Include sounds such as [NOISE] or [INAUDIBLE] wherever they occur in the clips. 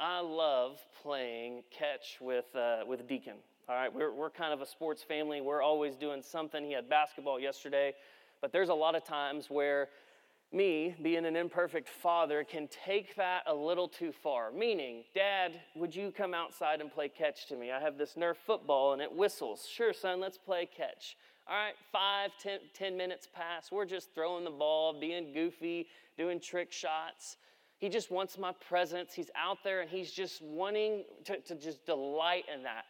I love playing catch with, uh, with Deacon. All right, we're, we're kind of a sports family. We're always doing something. He had basketball yesterday, but there's a lot of times where me, being an imperfect father, can take that a little too far. Meaning, Dad, would you come outside and play catch to me? I have this Nerf football and it whistles. Sure, son, let's play catch. All right, five, ten, ten minutes pass. We're just throwing the ball, being goofy, doing trick shots. He just wants my presence. He's out there and he's just wanting to, to just delight in that.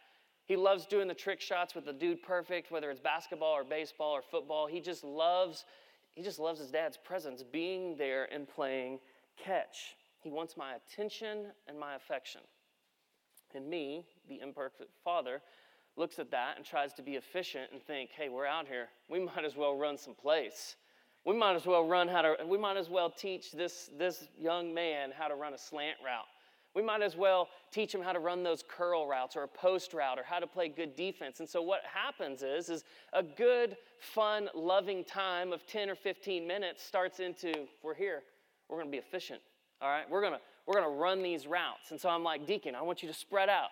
He loves doing the trick shots with the dude perfect, whether it's basketball or baseball or football. He just loves he just loves his dad's presence, being there and playing catch. He wants my attention and my affection. And me, the imperfect father, looks at that and tries to be efficient and think, hey, we're out here. We [LAUGHS] might as well run some plays. We might as well run how to, we might as well teach this, this young man how to run a slant route. We might as well teach him how to run those curl routes or a post route or how to play good defense. And so what happens is, is a good, fun, loving time of 10 or 15 minutes starts into, we're here, we're gonna be efficient. All right, we're gonna we're gonna run these routes. And so I'm like, Deacon, I want you to spread out.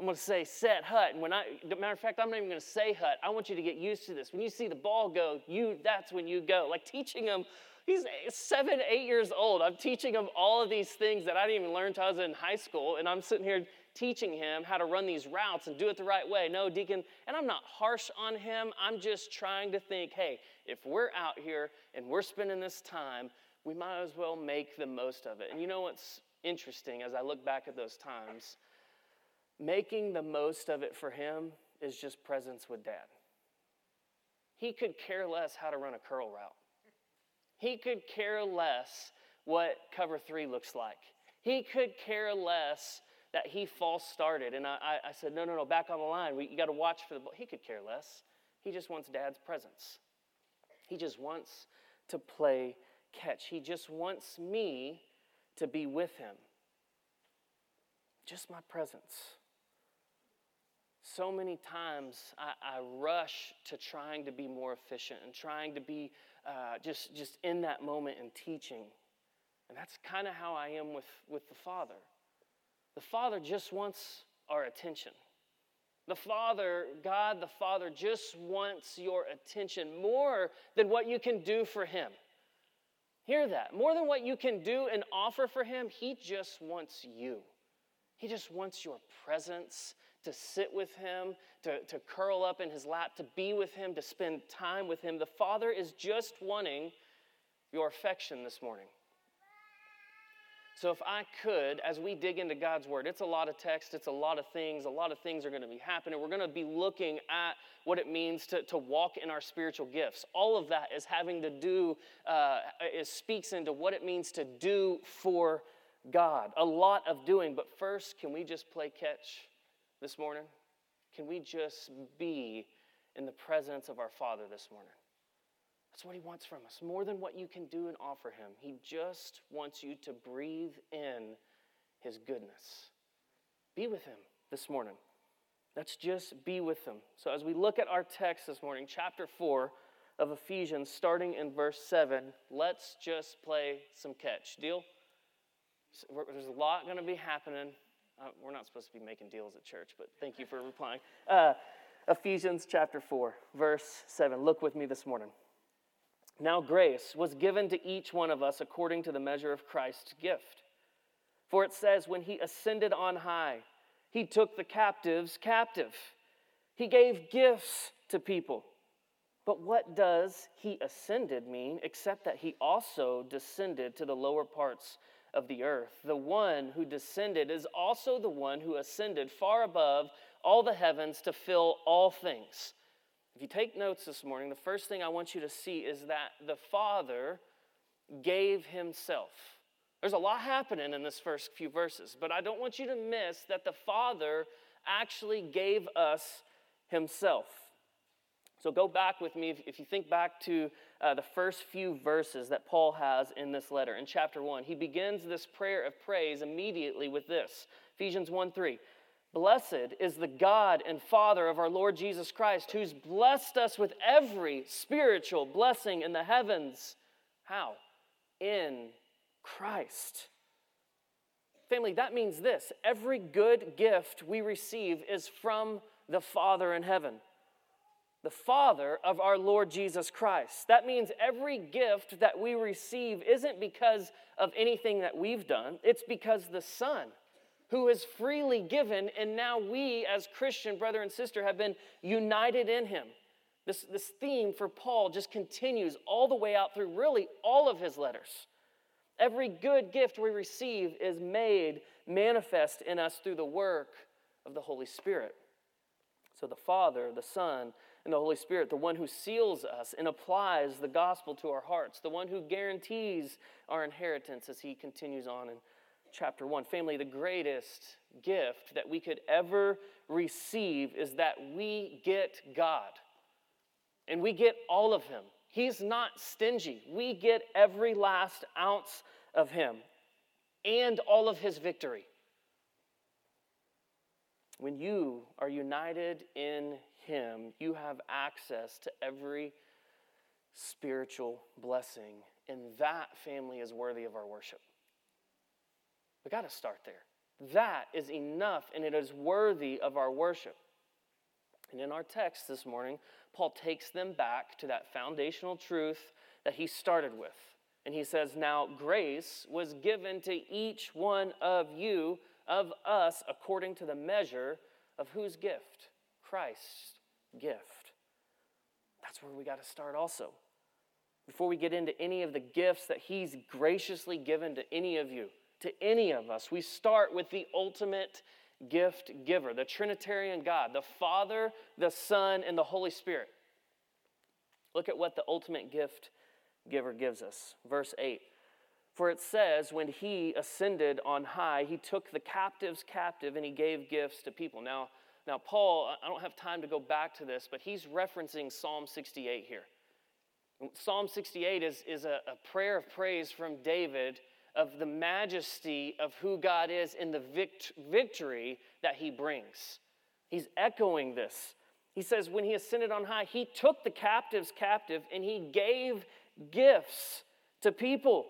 I'm gonna say set hut. And when I matter of fact, I'm not even gonna say hut. I want you to get used to this. When you see the ball go, you that's when you go. Like teaching them He's seven, eight years old. I'm teaching him all of these things that I didn't even learn until I was in high school. And I'm sitting here teaching him how to run these routes and do it the right way. No, Deacon, and I'm not harsh on him. I'm just trying to think hey, if we're out here and we're spending this time, we might as well make the most of it. And you know what's interesting as I look back at those times? Making the most of it for him is just presence with dad. He could care less how to run a curl route. He could care less what cover three looks like. He could care less that he false started. And I, I said, no, no, no, back on the line. We, you got to watch for the ball. He could care less. He just wants dad's presence. He just wants to play catch. He just wants me to be with him. Just my presence. So many times I, I rush to trying to be more efficient and trying to be uh, just, just in that moment and teaching. And that's kind of how I am with, with the Father. The Father just wants our attention. The Father, God the Father, just wants your attention more than what you can do for Him. Hear that. More than what you can do and offer for Him, He just wants you. He just wants your presence to sit with him, to, to curl up in his lap, to be with him, to spend time with him. The Father is just wanting your affection this morning. So, if I could, as we dig into God's Word, it's a lot of text, it's a lot of things, a lot of things are going to be happening. We're going to be looking at what it means to, to walk in our spiritual gifts. All of that is having to do, uh, it speaks into what it means to do for God. A lot of doing, but first, can we just play catch? This morning? Can we just be in the presence of our Father this morning? That's what He wants from us, more than what you can do and offer Him. He just wants you to breathe in His goodness. Be with Him this morning. Let's just be with Him. So, as we look at our text this morning, chapter 4 of Ephesians, starting in verse 7, let's just play some catch. Deal? There's a lot going to be happening uh, we're not supposed to be making deals at church, but thank you for replying. Uh, Ephesians chapter 4, verse 7. Look with me this morning. Now, grace was given to each one of us according to the measure of Christ's gift. For it says, when he ascended on high, he took the captives captive. He gave gifts to people. But what does he ascended mean except that he also descended to the lower parts of the earth. The one who descended is also the one who ascended far above all the heavens to fill all things. If you take notes this morning, the first thing I want you to see is that the Father gave Himself. There's a lot happening in this first few verses, but I don't want you to miss that the Father actually gave us Himself. So go back with me, if you think back to uh, the first few verses that Paul has in this letter. In chapter 1, he begins this prayer of praise immediately with this Ephesians 1 3. Blessed is the God and Father of our Lord Jesus Christ, who's blessed us with every spiritual blessing in the heavens. How? In Christ. Family, that means this every good gift we receive is from the Father in heaven, the Father of our Lord Jesus Christ. That means every gift that we receive isn't because of anything that we've done, it's because the Son who is freely given, and now we, as Christian brother and sister, have been united in him. This, this theme for Paul just continues all the way out through really all of his letters. Every good gift we receive is made manifest in us through the work of the Holy Spirit. So, the Father, the Son, and the Holy Spirit, the one who seals us and applies the gospel to our hearts, the one who guarantees our inheritance as he continues on in chapter 1. Family, the greatest gift that we could ever receive is that we get God and we get all of Him. He's not stingy. We get every last ounce of Him and all of His victory. When you are united in Him, you have access to every spiritual blessing, and that family is worthy of our worship. We got to start there. That is enough, and it is worthy of our worship. And in our text this morning, Paul takes them back to that foundational truth that he started with. And he says, Now grace was given to each one of you, of us, according to the measure of whose gift? Christ's gift. That's where we got to start also. Before we get into any of the gifts that he's graciously given to any of you, to any of us, we start with the ultimate gift giver, the Trinitarian God, the Father, the Son, and the Holy Spirit. Look at what the ultimate gift giver gives us. Verse 8 For it says, When he ascended on high, he took the captives captive and he gave gifts to people. Now, now, Paul, I don't have time to go back to this, but he's referencing Psalm 68 here. Psalm 68 is, is a, a prayer of praise from David of the majesty of who God is in the vict- victory that he brings. He's echoing this. He says, when he ascended on high, he took the captives captive and he gave gifts to people.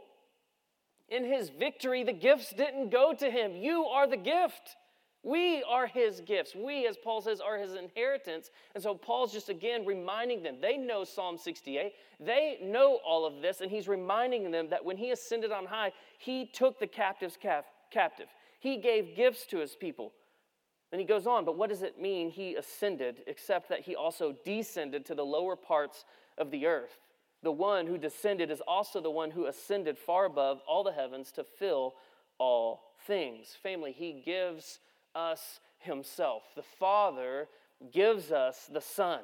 In his victory, the gifts didn't go to him. You are the gift. We are his gifts. We, as Paul says, are his inheritance. And so Paul's just again reminding them. They know Psalm 68. They know all of this, and he's reminding them that when he ascended on high, he took the captives cap- captive. He gave gifts to his people. And he goes on, but what does it mean he ascended, except that he also descended to the lower parts of the earth? The one who descended is also the one who ascended far above all the heavens to fill all things. Family, he gives us himself. The Father gives us the Son.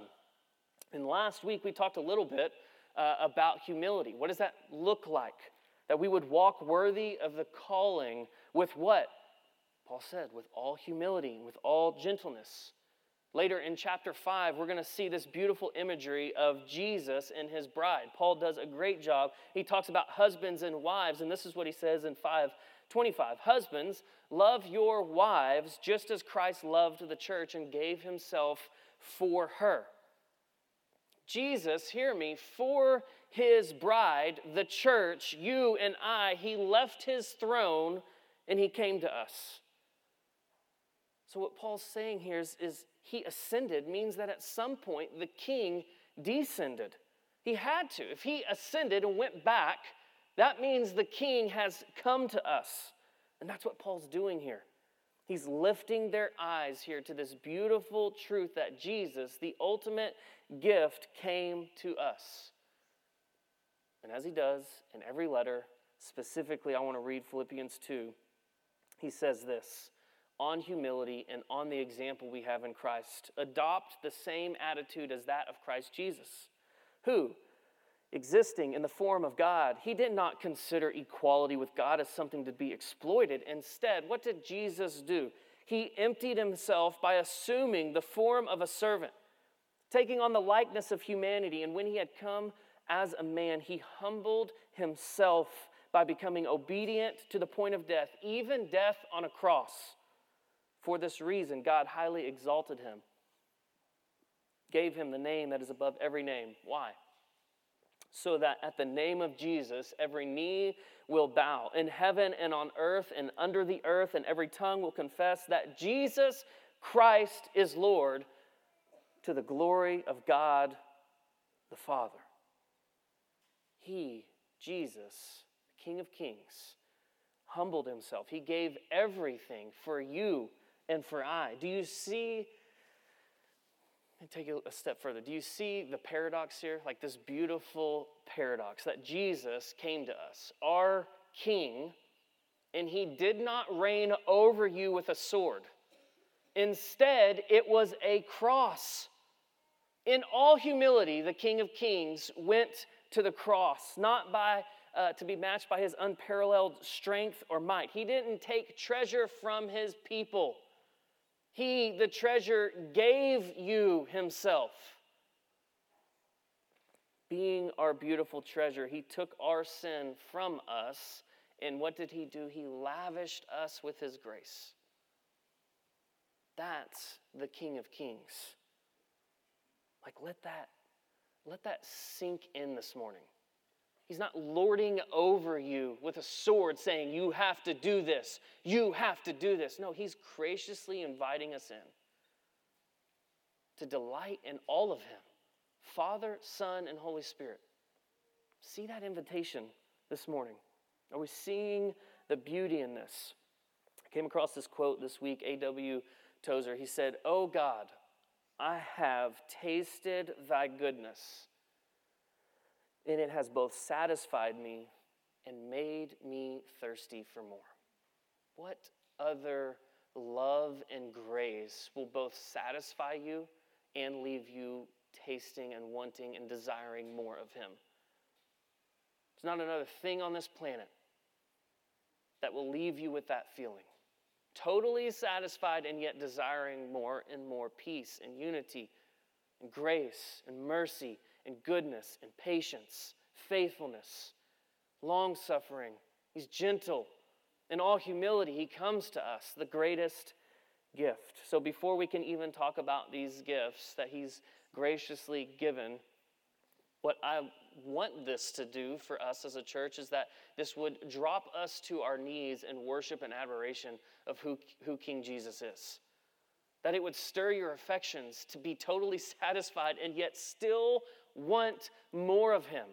And last week we talked a little bit uh, about humility. What does that look like? That we would walk worthy of the calling with what? Paul said, with all humility, with all gentleness. Later in chapter 5, we're going to see this beautiful imagery of Jesus and his bride. Paul does a great job. He talks about husbands and wives, and this is what he says in 5 25. Husbands, love your wives just as Christ loved the church and gave himself for her. Jesus, hear me, for his bride, the church, you and I, he left his throne and he came to us. So, what Paul's saying here is, is he ascended means that at some point the king descended. He had to. If he ascended and went back, that means the king has come to us. And that's what Paul's doing here. He's lifting their eyes here to this beautiful truth that Jesus, the ultimate gift, came to us. And as he does in every letter, specifically, I want to read Philippians 2. He says this on humility and on the example we have in Christ. Adopt the same attitude as that of Christ Jesus, who, existing in the form of God, he did not consider equality with God as something to be exploited. Instead, what did Jesus do? He emptied himself by assuming the form of a servant, taking on the likeness of humanity. And when he had come as a man, he humbled himself by becoming obedient to the point of death, even death on a cross. For this reason, God highly exalted him, gave him the name that is above every name. Why? So that at the name of Jesus, every knee will bow in heaven and on earth and under the earth, and every tongue will confess that Jesus Christ is Lord to the glory of God the Father. He, Jesus, King of Kings, humbled himself. He gave everything for you and for I. Do you see? Take a step further. Do you see the paradox here? Like this beautiful paradox that Jesus came to us, our King, and he did not reign over you with a sword. Instead, it was a cross. In all humility, the King of Kings went to the cross, not by uh, to be matched by his unparalleled strength or might. He didn't take treasure from his people. He, the treasure, gave you himself. Being our beautiful treasure, he took our sin from us. And what did he do? He lavished us with his grace. That's the King of Kings. Like let that let that sink in this morning. He's not lording over you with a sword saying, You have to do this. You have to do this. No, He's graciously inviting us in to delight in all of Him Father, Son, and Holy Spirit. See that invitation this morning. Are we seeing the beauty in this? I came across this quote this week, A.W. Tozer. He said, Oh God, I have tasted thy goodness and it has both satisfied me and made me thirsty for more. What other love and grace will both satisfy you and leave you tasting and wanting and desiring more of Him? There's not another thing on this planet that will leave you with that feeling. Totally satisfied and yet desiring more and more peace and unity and grace and mercy and goodness and patience, faithfulness, long suffering. He's gentle. In all humility, he comes to us, the greatest gift. So before we can even talk about these gifts that he's graciously given, what I want this to do for us as a church is that this would drop us to our knees in worship and admiration of who, who King Jesus is that it would stir your affections to be totally [LAUGHS] satisfied and yet still want more of Him.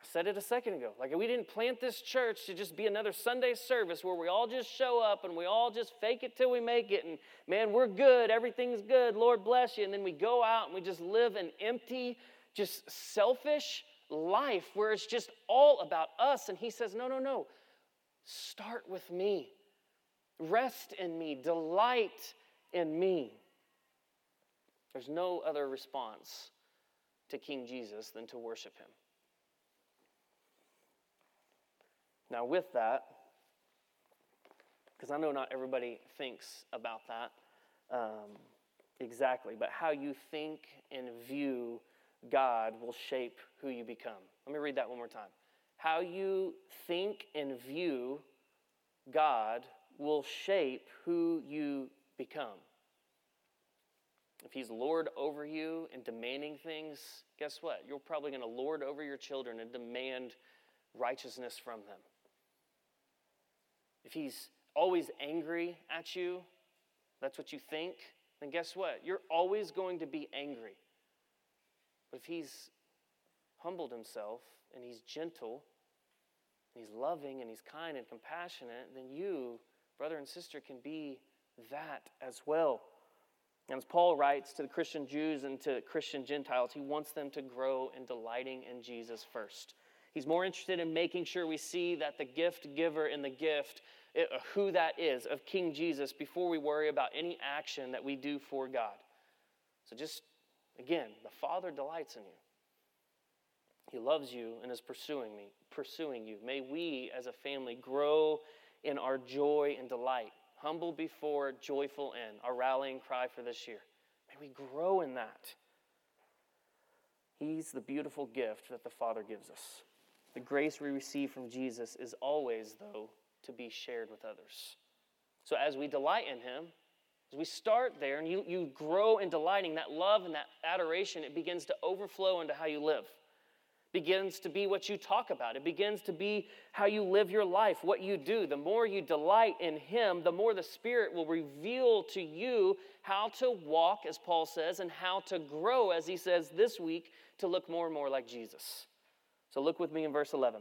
I said it a second ago. Like, we didn't plant this church to just be another Sunday service where we all just show up and we all just fake it till we make it. And man, we're good. Everything's good. Lord bless you. And then we go out and we just live an empty, just selfish life where it's just all about us. And He says, no, no, no. Start with me. Rest in me, delight in me. There's no other response to King Jesus than to worship him. Now, with that, because I know not everybody thinks about that um, exactly, but how you think and view God will shape who you become. Let me read that one more time. How you think and view God will shape who you become. If he's Lord over you and demanding things, guess what? You're probably going to lord over your children and demand righteousness from them. If he's always angry at you, that's what you think, then guess what? You're always going to be angry. But if he's humbled himself and he's gentle, and he's loving and he's kind and compassionate, then you brother and sister can be that as well. And as Paul writes to the Christian Jews and to Christian Gentiles, he wants them to grow in delighting in Jesus first. He's more interested in making sure we see that the gift giver and the gift, eh, who that is, of King Jesus, before we worry about any action that we do for God. So just, again, the Father delights in you. He loves you and is pursuing me, pursuing you. May we as a family grow in our joy and delight. Humble before, joyful in, our rallying cry for this year. May we grow in that. He's the beautiful gift that the Father gives us. The grace we receive from Jesus is always, though, to be shared with others. So as we delight in Him, as we start there and you, you grow in delighting, that love and that adoration, it begins to overflow into how you live. Begins to be what you talk about. It begins to be how you live your life, what you do. The more you delight in Him, the more the Spirit will reveal to you how to walk, as Paul says, and how to grow, as he says this week, to look more and more like Jesus. So look with me in verse 11.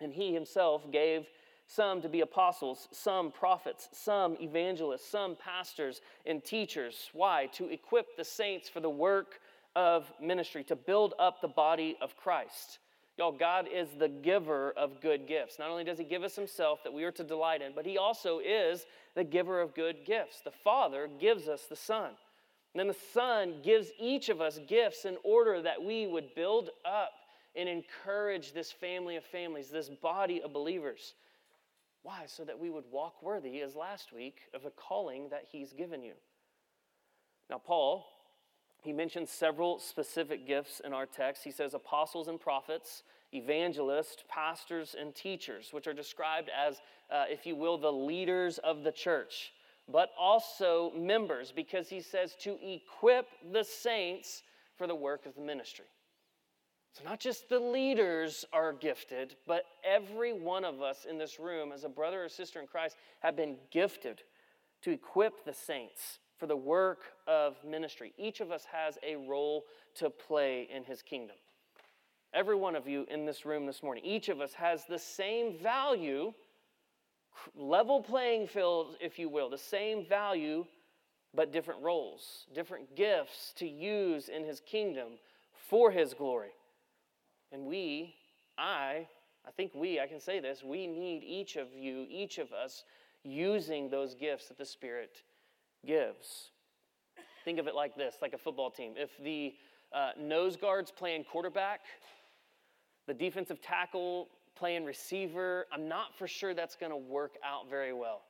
And He Himself gave some to be apostles, some prophets, some evangelists, some pastors and teachers. Why? To equip the saints for the work of ministry, to build up the body of Christ. Y'all, God is the giver of good gifts. Not only does He give us Himself that we are to delight in, but He also is the giver of good gifts. The Father gives us the Son. And then the Son gives each of us gifts in order that we would build up and encourage this family of families, this body of believers. Why? So that we would walk worthy, as last week, of the calling that He's given you. Now, Paul he mentions several specific gifts in our text. He says apostles and prophets, evangelists, pastors, and teachers, which are described as, uh, if you will, the leaders of the church, but also members, because he says to equip the saints for the work of the ministry. So, not just the leaders are gifted, but every one of us in this room, as a brother or sister in Christ, have been gifted to equip the saints for the work of ministry. Each of us has a role to play in his kingdom. Every one of you in this room this morning, each of us has the same value, level playing field, if you will, the same value, but different roles, different gifts to use in his kingdom for his glory. And we, I, I think we, I can say this, we need each of you, each of us, using those gifts that the Spirit gives. Think of it like this like a football team. If the uh, nose guard's playing quarterback, the defensive tackle playing receiver, I'm not for sure that's going to work out very well.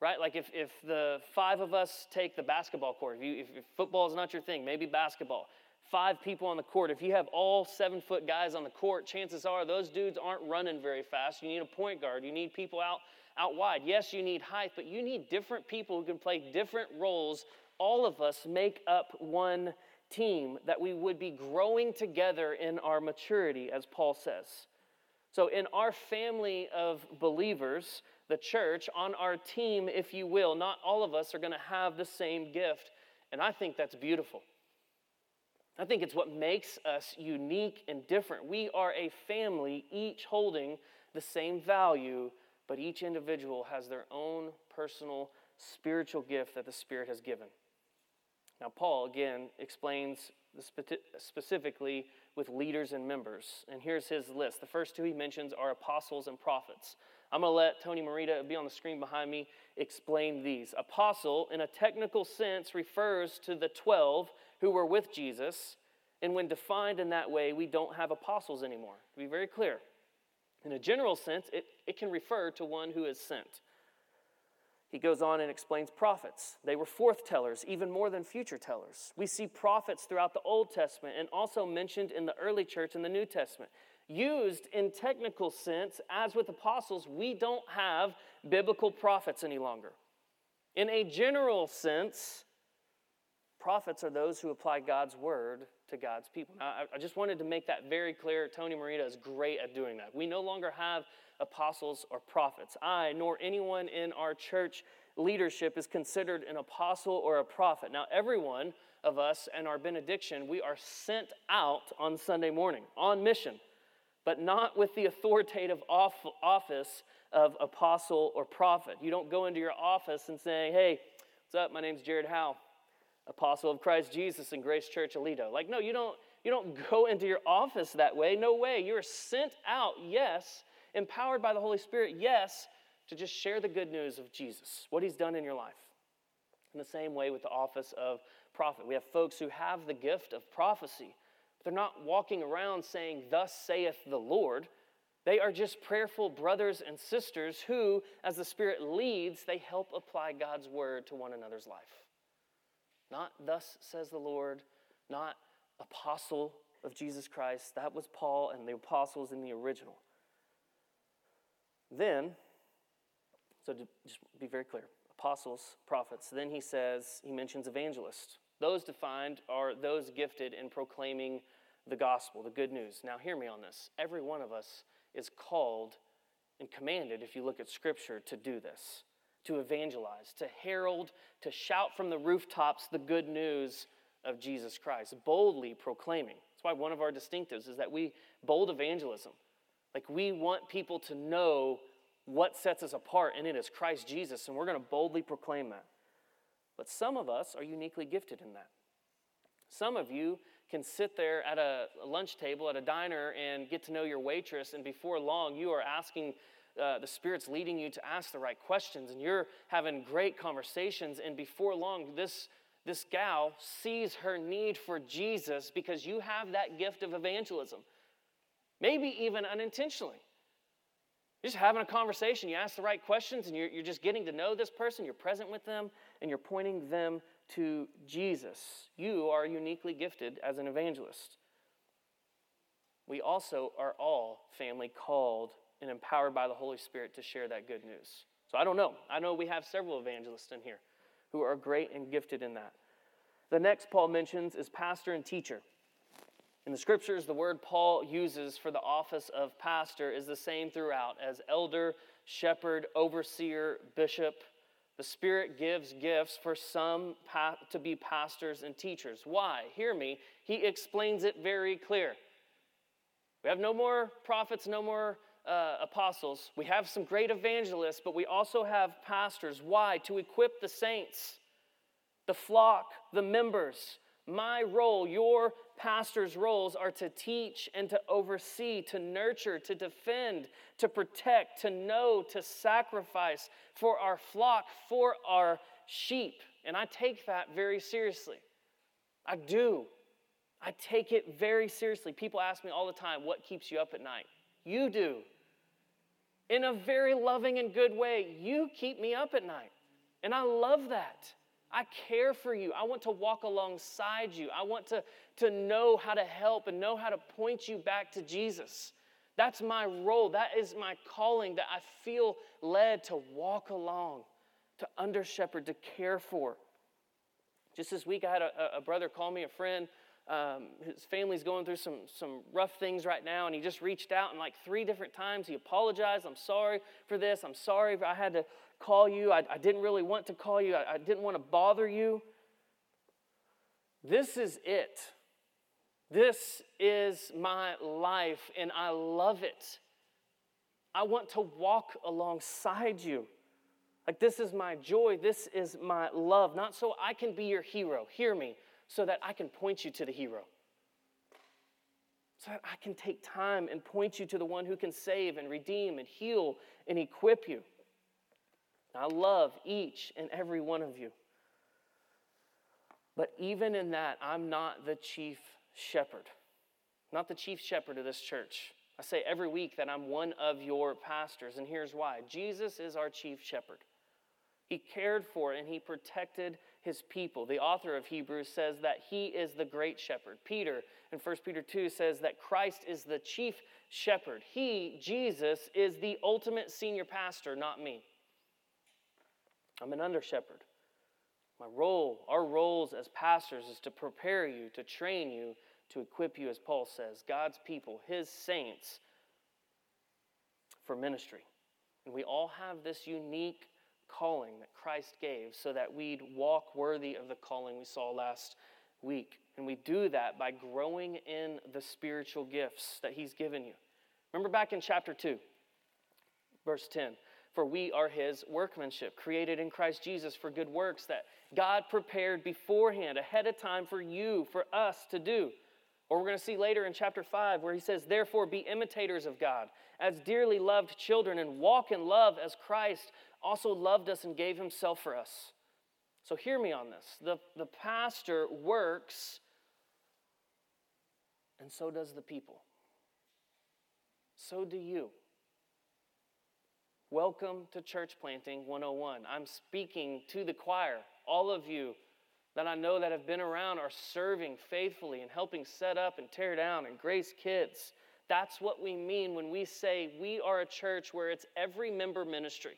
Right? Like if, if the five of us take the basketball court, if, you, if football is not your thing, maybe basketball, five people on the court, if you have all seven foot guys on the court, chances are those dudes aren't running very fast. You need a point guard, you need people out out wide. Yes, you need height, but you need different people who can play different roles. All of us make up one team that we would be growing together in our maturity, as Paul says. So, in our family of believers, the church, on our team, if you will, not all of us are going to have the same gift. And I think that's beautiful. I think it's what makes us unique and different. We are a family, each holding the same value but each individual has their own personal spiritual gift that the Spirit has given. Now, Paul again explains specifically with leaders and members. And here's his list. The first two he mentions are apostles and prophets. I'm going to let Tony Merida be on the screen behind me explain these. Apostle, in a technical sense, refers to the 12 who were with Jesus. And when defined in that way, we don't have apostles anymore. To be very clear, in a general sense, it, it can refer to one who is sent. He goes on and explains prophets. They were forth tellers, even more than future tellers. We see prophets throughout the Old Testament and also mentioned in the early church in the New Testament. Used in technical sense, as with apostles, we don't have biblical prophets any longer. In a general sense, prophets are those who apply God's word to God's people. Now, I, just wanted to make that very clear. Tony Merida is great at doing that. We no longer have apostles or prophets. I, nor anyone in our church leadership, is considered an apostle or a prophet. Now, everyone of us and our benediction, we are sent out on Sunday morning on mission, but not with the authoritative office of apostle or prophet. You don't go into your office and say, hey, what's up? My name's Jared Howe apostle of Christ Jesus in Grace Church Aledo. Like, no, you don't, you don't go into your office that way. No way. You're sent out, yes, empowered by the Holy Spirit, yes, to just share the good news of Jesus, what he's done in your life. In the same way with the office of prophet. We have folks who have the gift of prophecy, they're not walking around saying, Thus saith the Lord. They are just prayerful brothers and sisters who, as the Spirit leads, they help apply God's word to one another's life. Not thus says the Lord, not apostle of Jesus Christ. That was Paul and the apostles in the original. Then, so to just be very clear apostles, prophets. Then he says, he mentions evangelists. Those defined are those gifted in proclaiming the gospel, the good news. Now, hear me on this. Every one of us is called and commanded, if you look at Scripture, to do this, to evangelize, to herald, to shout from the rooftops the good news of Jesus Christ, boldly proclaiming. That's why one of our distinctives is that we bold evangelism. Like we want people to know what sets us apart, and it is Christ Jesus, and we're going to boldly proclaim that. But some of us are uniquely gifted in that. Some of you can sit there at a lunch table at a diner and get to know your waitress, and before long, you are asking, uh, the Spirit's leading you to ask the right questions, and you're having great conversations, and before long, this this gal sees her need for Jesus because you have that gift of evangelism. Maybe even unintentionally. You're just having a conversation, you ask the right questions, and you're, you're just getting to know this person, you're present with them, and you're pointing them to Jesus. You are uniquely gifted as an evangelist. We also are all family called and empowered by the Holy Spirit to share that good news. So I don't know. I know we have several evangelists in here who are great and gifted in that. The next Paul mentions is pastor and teacher. In the scriptures, the word Paul uses for the office of pastor is the same throughout as elder, shepherd, overseer, bishop. The Spirit gives gifts for some to be pastors and teachers. Why? Hear me. He explains it very clear. We have no more prophets, no more uh, apostles. We have some great evangelists, but we also have pastors. Why? To equip the saints, the flock, the members. My role, your pastor's roles are to teach and to oversee, to nurture, to defend, to protect, to know, to sacrifice for our flock, for our sheep. And I take that very seriously. I do. I take it very seriously. People ask me all the time, what keeps you up at night? You do in a very loving and good way. You keep me up at night. And I love that. I care for you. I want to walk alongside you. I want to, to know how to help and know how to point you back to Jesus. That's my role. That is my calling that I feel led to walk along, to under shepherd, to care for. Just this week, I had a, a brother call me, a friend um, his family's going through some, some rough things right now, and he just reached out and like three different times he apologized. I'm sorry for this. I'm sorry I had to call you. I, I didn't really want to call you. I, I didn't want to bother you. This is it. This is my life, and I love it. I want to walk alongside you. Like, this is my joy. This is my love. Not so I can be your hero. Hear me so that I can point you to the hero. So that I can take time and point you to the one who can save and redeem and heal and equip you. I love each and every one of you. But even in that, I'm not the chief shepherd, not the chief shepherd of this church. I say every week that I'm one of your pastors, and here's why Jesus is our chief shepherd. He cared for and he protected his people. The author of Hebrews says that he is the great shepherd. Peter in 1 Peter 2 says that Christ is the chief shepherd. He, Jesus, is the ultimate senior pastor, not me. I'm an under shepherd. My role, our roles as pastors, is to prepare you, to train you, to equip you, as Paul says, God's people, his saints, for ministry. And we all have this unique calling that Christ gave so that we'd walk worthy of the calling we saw last week. And we do that by growing in the spiritual gifts that He's given you. Remember back in chapter 2, verse 10 For we are His workmanship, created in Christ Jesus for good works that God prepared beforehand, ahead of time for you, for us to do. Or we're going to see later in chapter 5 where he says, Therefore, be imitators of God as dearly loved children and walk in love as Christ also loved us and gave himself for us. So hear me on this. The, the pastor works, and so does the people. So do you. Welcome to Church Planting 101. I'm speaking to the choir, all of you that I know that have been around are serving faithfully and helping set up and tear down and grace kids. That's what we mean when we say we are a church where it's every member ministry.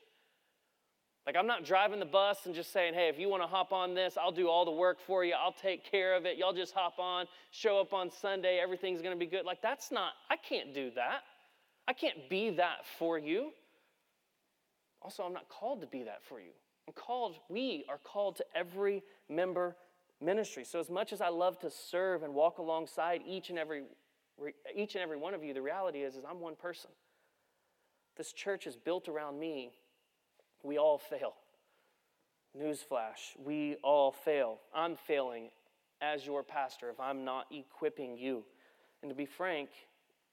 Like, I'm not driving the bus and just saying, hey, if you want to hop on this, I'll do all the work for you. I'll take care of it. Y'all just hop on, show up on Sunday, everything's going to be good. Like, that's not, I can't do that. I can't be that for you. Also, I'm not called to be that for you. I'm called, we are called to every member ministry. So, as much as I love to serve and walk alongside each and every, each and every one of you, the reality is, is I'm one person. This church is built around me we all fail. Newsflash, we all fail. I'm failing as your pastor if I'm not equipping you. And to be frank,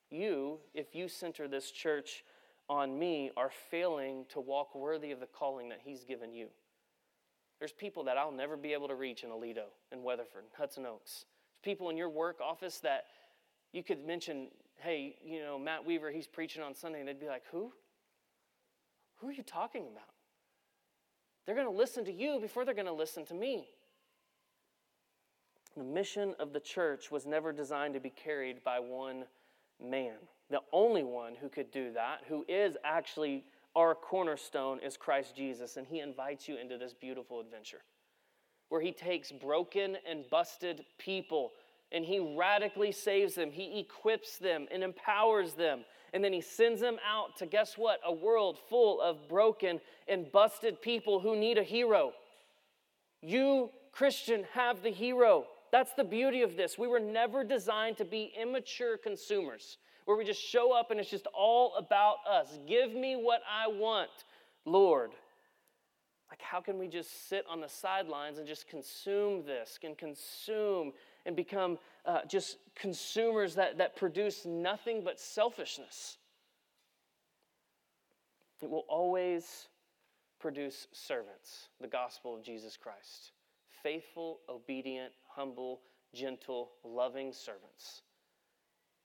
you, if you center this church on me, are failing to walk worthy of the calling that He's given you. There's people that I'll never be able to reach in Aledo, in Weatherford, Hudson Oaks. There's people in your work office that you could mention, hey, you know, Matt Weaver, he's preaching on Sunday, and they'd be like, who? Who are you talking about? They're going to listen to you before they're going to listen to me. The mission of the church was never designed to be carried by one man. The only one who could do that, who is actually our cornerstone, is Christ Jesus. And he invites you into this beautiful adventure where he takes broken and busted people and he radically saves them. He equips them and empowers them and then he sends them out to guess what? A world full of broken and busted people who need a hero. You, Christian, have the hero. That's the beauty of this. We were never designed to be immature consumers where we just show up and it's just all about us. Give me what I want, Lord. Like, how can we just sit on the sidelines and just consume this and consume and become uh, just consumers that, that produce nothing but selfishness. It will always produce servants, the gospel of Jesus Christ. Faithful, obedient, humble, gentle, loving servants.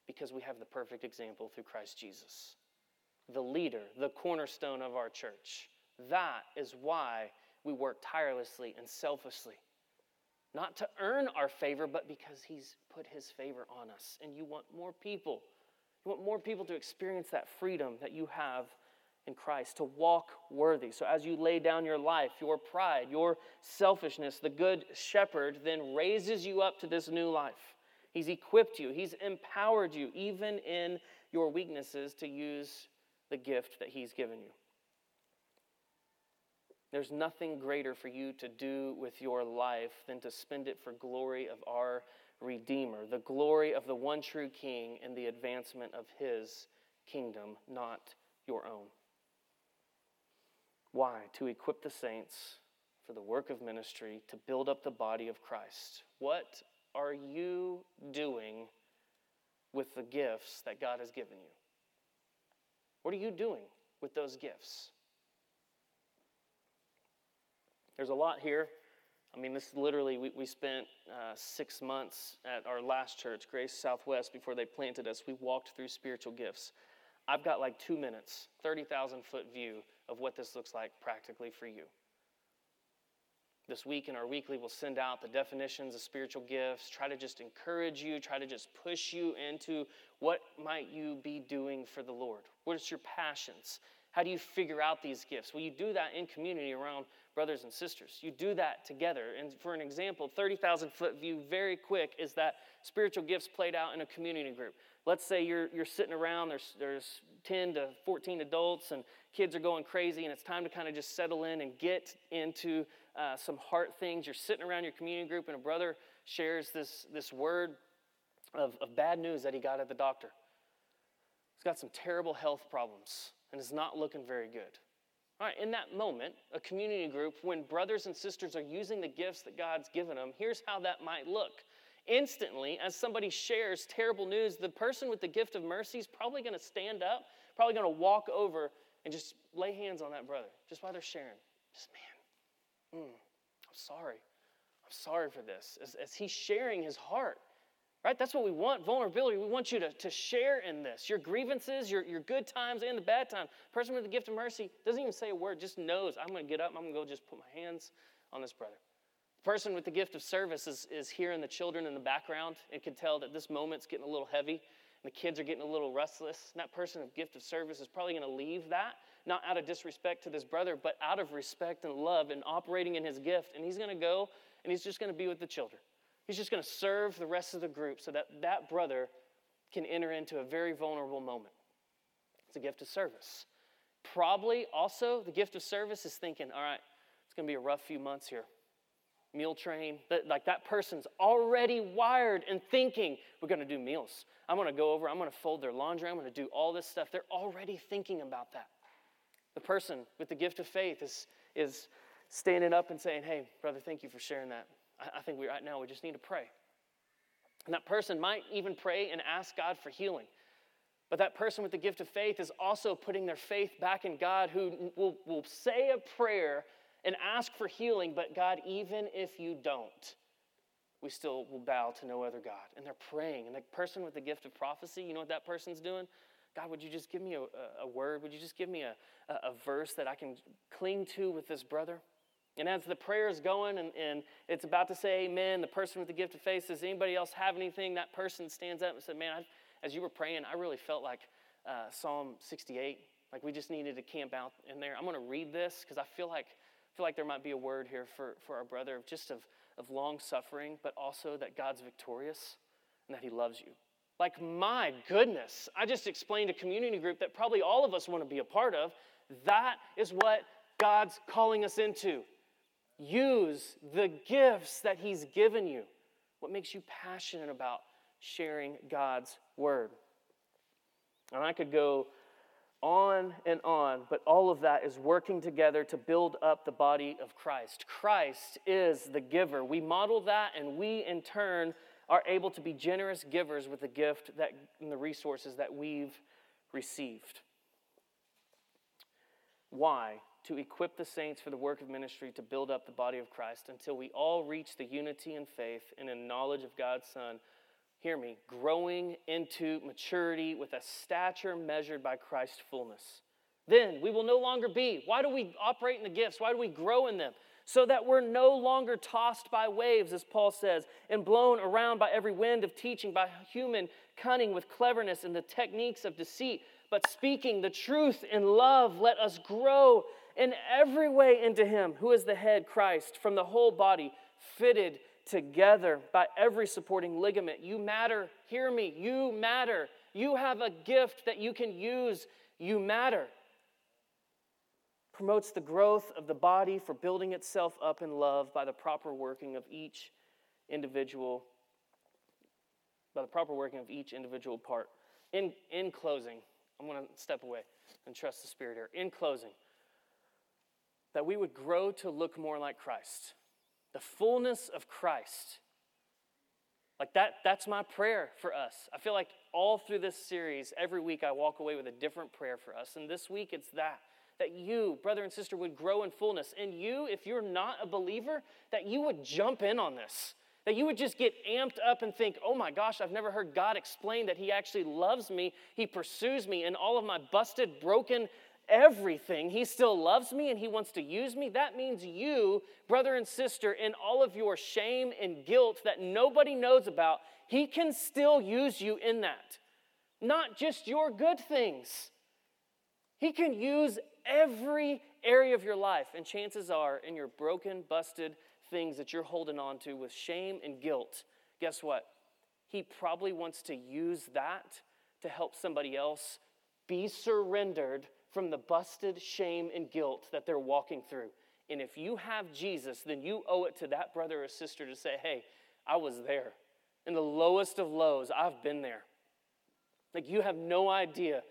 Because we have the perfect example through Christ Jesus. The leader, the cornerstone of our church. That is why we work tirelessly and selflessly not to earn our favor, but because He's put His favor on us. And you want more people. You want more people to experience that freedom that you have in Christ, to walk worthy. So as you lay down your life, your pride, your selfishness, the good shepherd then raises you up to this new life. He's equipped you, He's empowered you, even in your weaknesses, to use the gift that He's given you. There's nothing greater for you to do with your life than to spend it for glory of our Redeemer, the glory of the one true King and the advancement of his kingdom, not your own. Why? To equip the saints for the work of ministry, to build up the body of Christ. What are you doing with the gifts that God has given you? What are you doing with those gifts? There's a lot here. I mean, this literally, we, we spent uh, six months at our last church, Grace Southwest, before they planted us. We walked through spiritual gifts. I've got like two minutes, 30,000 foot view of what this looks like practically for you. This week in our weekly, we'll send out the definitions of spiritual gifts, try to just encourage you, try to just push you into what might you be doing for the Lord? What is your passions? How do you figure out these gifts? Well, you do that in community around brothers and sisters. You do that together. And for an example, 30,000 foot view, very quick, is that spiritual gifts played out in a community group. Let's say you're, you're sitting around, there's, there's 10 to 14 adults, and kids are going crazy, and it's time to kind of just settle in and get into uh, some heart things. You're sitting around your community group, and a brother shares this, this word of, of bad news that he got at the doctor. He's got some terrible health problems and is not looking very good. All right, in that moment, a community group, when brothers and sisters are using the gifts that God's given them, here's how that might look. Instantly, as somebody shares terrible news, the person with the gift of mercy is probably going to stand up, probably going to walk over and just lay hands on that brother, just while they're sharing. Just, man, mm, I'm sorry. I'm sorry for this. As, as he's sharing his heart, Right? That's what we want vulnerability. We want you to, to share in this your grievances, your, your good times, and the bad times. person with the gift of mercy doesn't even say a word, just knows I'm going to get up, I'm going to go just put my hands on this brother. The person with the gift of service is, is hearing the children in the background and can tell that this moment's getting a little heavy. and the kids are getting a little restless. And that person of gift of service is probably going to leave that, not out of disrespect to this brother, but out of respect and love and operating in his gift. And he's going to go and he's just going to be with the children. He's just going to serve the rest of the group so that that brother can enter into a very vulnerable moment. It's a gift of service. Probably also the gift of service is thinking, all right, it's going to be a rough few months here meal train. Like that person's already wired and thinking, we're going to do meals. I'm going to go over, I'm going to fold their laundry, I'm going to do all this stuff. They're already thinking about that. The person with the gift of faith is, is standing up and saying, hey, brother, thank you for sharing that. I, I think we right now we just need to pray. And that person might even pray and ask God for healing. But that person with the gift of faith is also putting their faith back in God, who will, will say a prayer and ask for healing, but God, even if you don't, we still will bow to no other God. And they're praying. And the person with the gift of prophecy, you know what that person's doing? God, would you just give me a, a word? Would you just give me a, a, a, verse that I can cling to with this brother? And as the prayer is going and, and it's about to say amen, the person with the gift of faith says, anybody else have anything? That person stands up and said, man, I, as you were praying, I really felt like uh, Psalm 68. Like we just needed to camp out in there. I'm going to read this because I feel like I feel like there might be a word here for, for our brother of just of, of long suffering, but also that God's victorious and that he loves you. Like, my goodness, I just explained a community group that probably all of us want to be a part of. That is what God's calling us into. Use the gifts that He's given you. What makes you passionate about sharing God's word? And I could go on and on, but all of that is working together to build up the body of Christ. Christ is the giver. We model that, and we in turn are able to be generous givers with the gift that, and the resources that we've received. Why? To equip the saints for the work of ministry to build up the body of Christ until we all reach the unity in faith and in knowledge of God's Son hear me, growing into maturity with a stature measured by Christ's fullness. Then we will no longer be. Why do we operate in the gifts? Why do we grow in them? So that we're no longer tossed by waves, as Paul says, and blown around by every wind of teaching, by human cunning with cleverness and the techniques of deceit. But speaking the truth in love, let us grow in every way into Him who is the head, Christ, from the whole body, fitted together by every supporting ligament. You matter. Hear me. You matter. You have a gift that you can use. You matter. Promotes the growth of the body for building itself up in love by the proper working of each individual by the proper working of each individual part. In, in closing, I'm going to step away and trust the Spirit here. In closing, that we would grow to look more like Christ the fullness of Christ. Like that, that's my prayer for us. I feel like all through this series, every week I walk away with a different prayer for us. And this week it's that. That you, brother and sister, would grow in fullness. And you, if you're not a believer, that you would jump in on this. That you would just get amped up and think, oh my gosh, I've never heard God explain that He actually loves me. He pursues me in all of my busted, broken, everything. He still loves me and He wants to use me. That means you, brother and sister, in all of your shame and guilt that nobody knows about, He can still use you in that. Not just your good things. He can use every area of your life. And chances are, in your broken, busted things that you're holding on to with shame and guilt, guess what? He probably wants to use that to help somebody else be surrendered from the busted shame and guilt that they're walking through. And if you have Jesus, then you owe it to that brother or sister to say, hey, I was there. In the lowest of lows, I've been there. Like you have no idea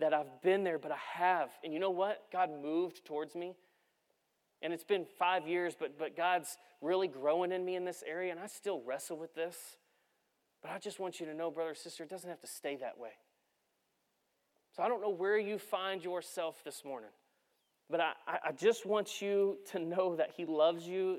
that I've been there, but I have. And you know what? God moved towards me. And it's been five years, but, but God's really growing in me in this area, and I still wrestle with this. But I just want you to know, brother, sister, it doesn't have to stay that way. So I don't know where you find yourself this morning, but I, I just want you to know that He loves you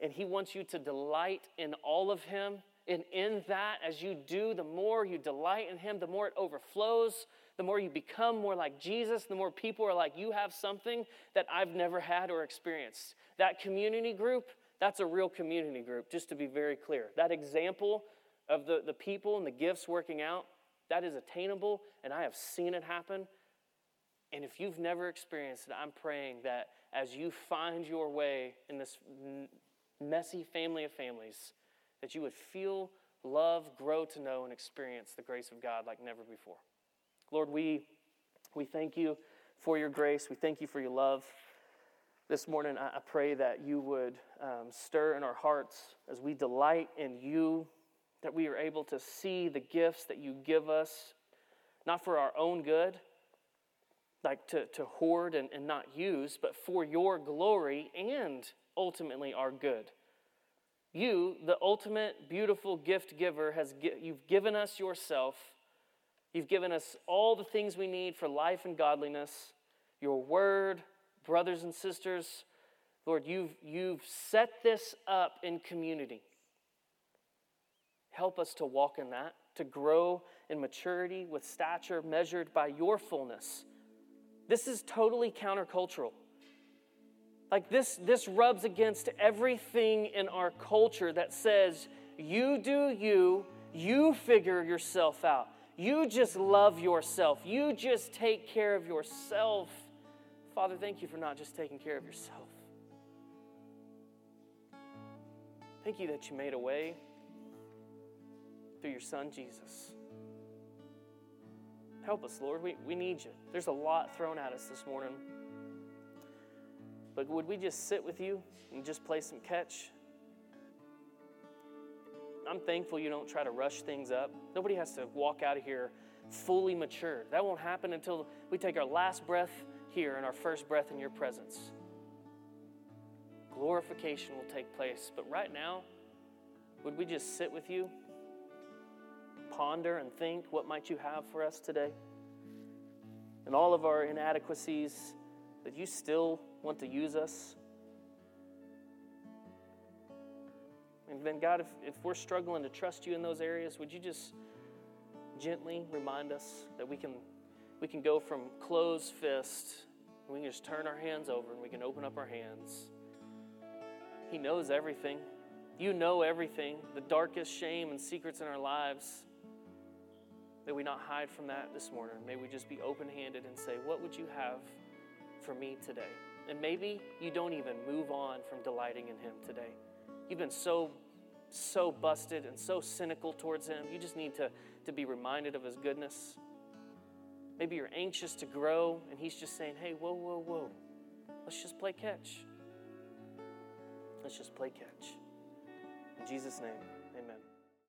and He wants you to delight in all of Him. And in that, as you do, the more you delight in Him, the more it overflows, the more you become more like Jesus, the more people are like, You have something that I've never had or experienced. That community group, that's a real community group, just to be very clear. That example of the, the people and the gifts working out, That is attainable, and I have seen it happen. And if you've never experienced it, I'm praying that as you find your way in this messy family of families, that you would feel, love, grow to know, and experience the grace of God like never before. Lord, we, we thank you for your grace. We thank you for your love. This morning, I, pray that you would um, stir in our hearts as we delight in you, that we are able to see the gifts that you give us, not for our own good, like to, to hoard and, and not use, but for your glory and ultimately our good. You, the ultimate beautiful gift giver, has you've given us yourself. You've given us all the things we need for life and godliness. Your word, brothers and sisters, Lord, you've, you've set this up in community. Help us to walk in that, to grow in maturity with stature measured by your fullness. This is totally countercultural. Like this, this rubs against everything in our culture that says, you do you, you figure yourself out. You just love yourself. You just take care of yourself. Father, thank you for not just taking care of yourself. Thank you that you made a way through your son, Jesus. Help us, Lord. We, we need you. There's a lot thrown at us this morning. But would we just sit with you and just play some catch? I'm thankful you don't try to rush things up. Nobody has to walk out of here fully mature. That won't happen until we take our last breath here and our first breath in your presence. Glorification will take place. But right now, would we just sit with you, ponder and think what might you have for us today? And all of our inadequacies, that you still want to use us. And then, God, if, if we're struggling to trust you in those areas, would you just gently remind us that we can, we can go from closed fist, and we can just turn our hands over and we can open up our hands. He knows everything. You know everything, the darkest shame and secrets in our lives. May we not hide from that this morning. May we just be open handed and say, What would you have for me today? And maybe you don't even move on from delighting in Him today. You've been so, so busted and so cynical towards Him. You just need to, to be reminded of His goodness. Maybe you're anxious to grow, and He's just saying, hey, whoa, whoa, whoa. Let's just play catch. Let's just play catch. In Jesus' name.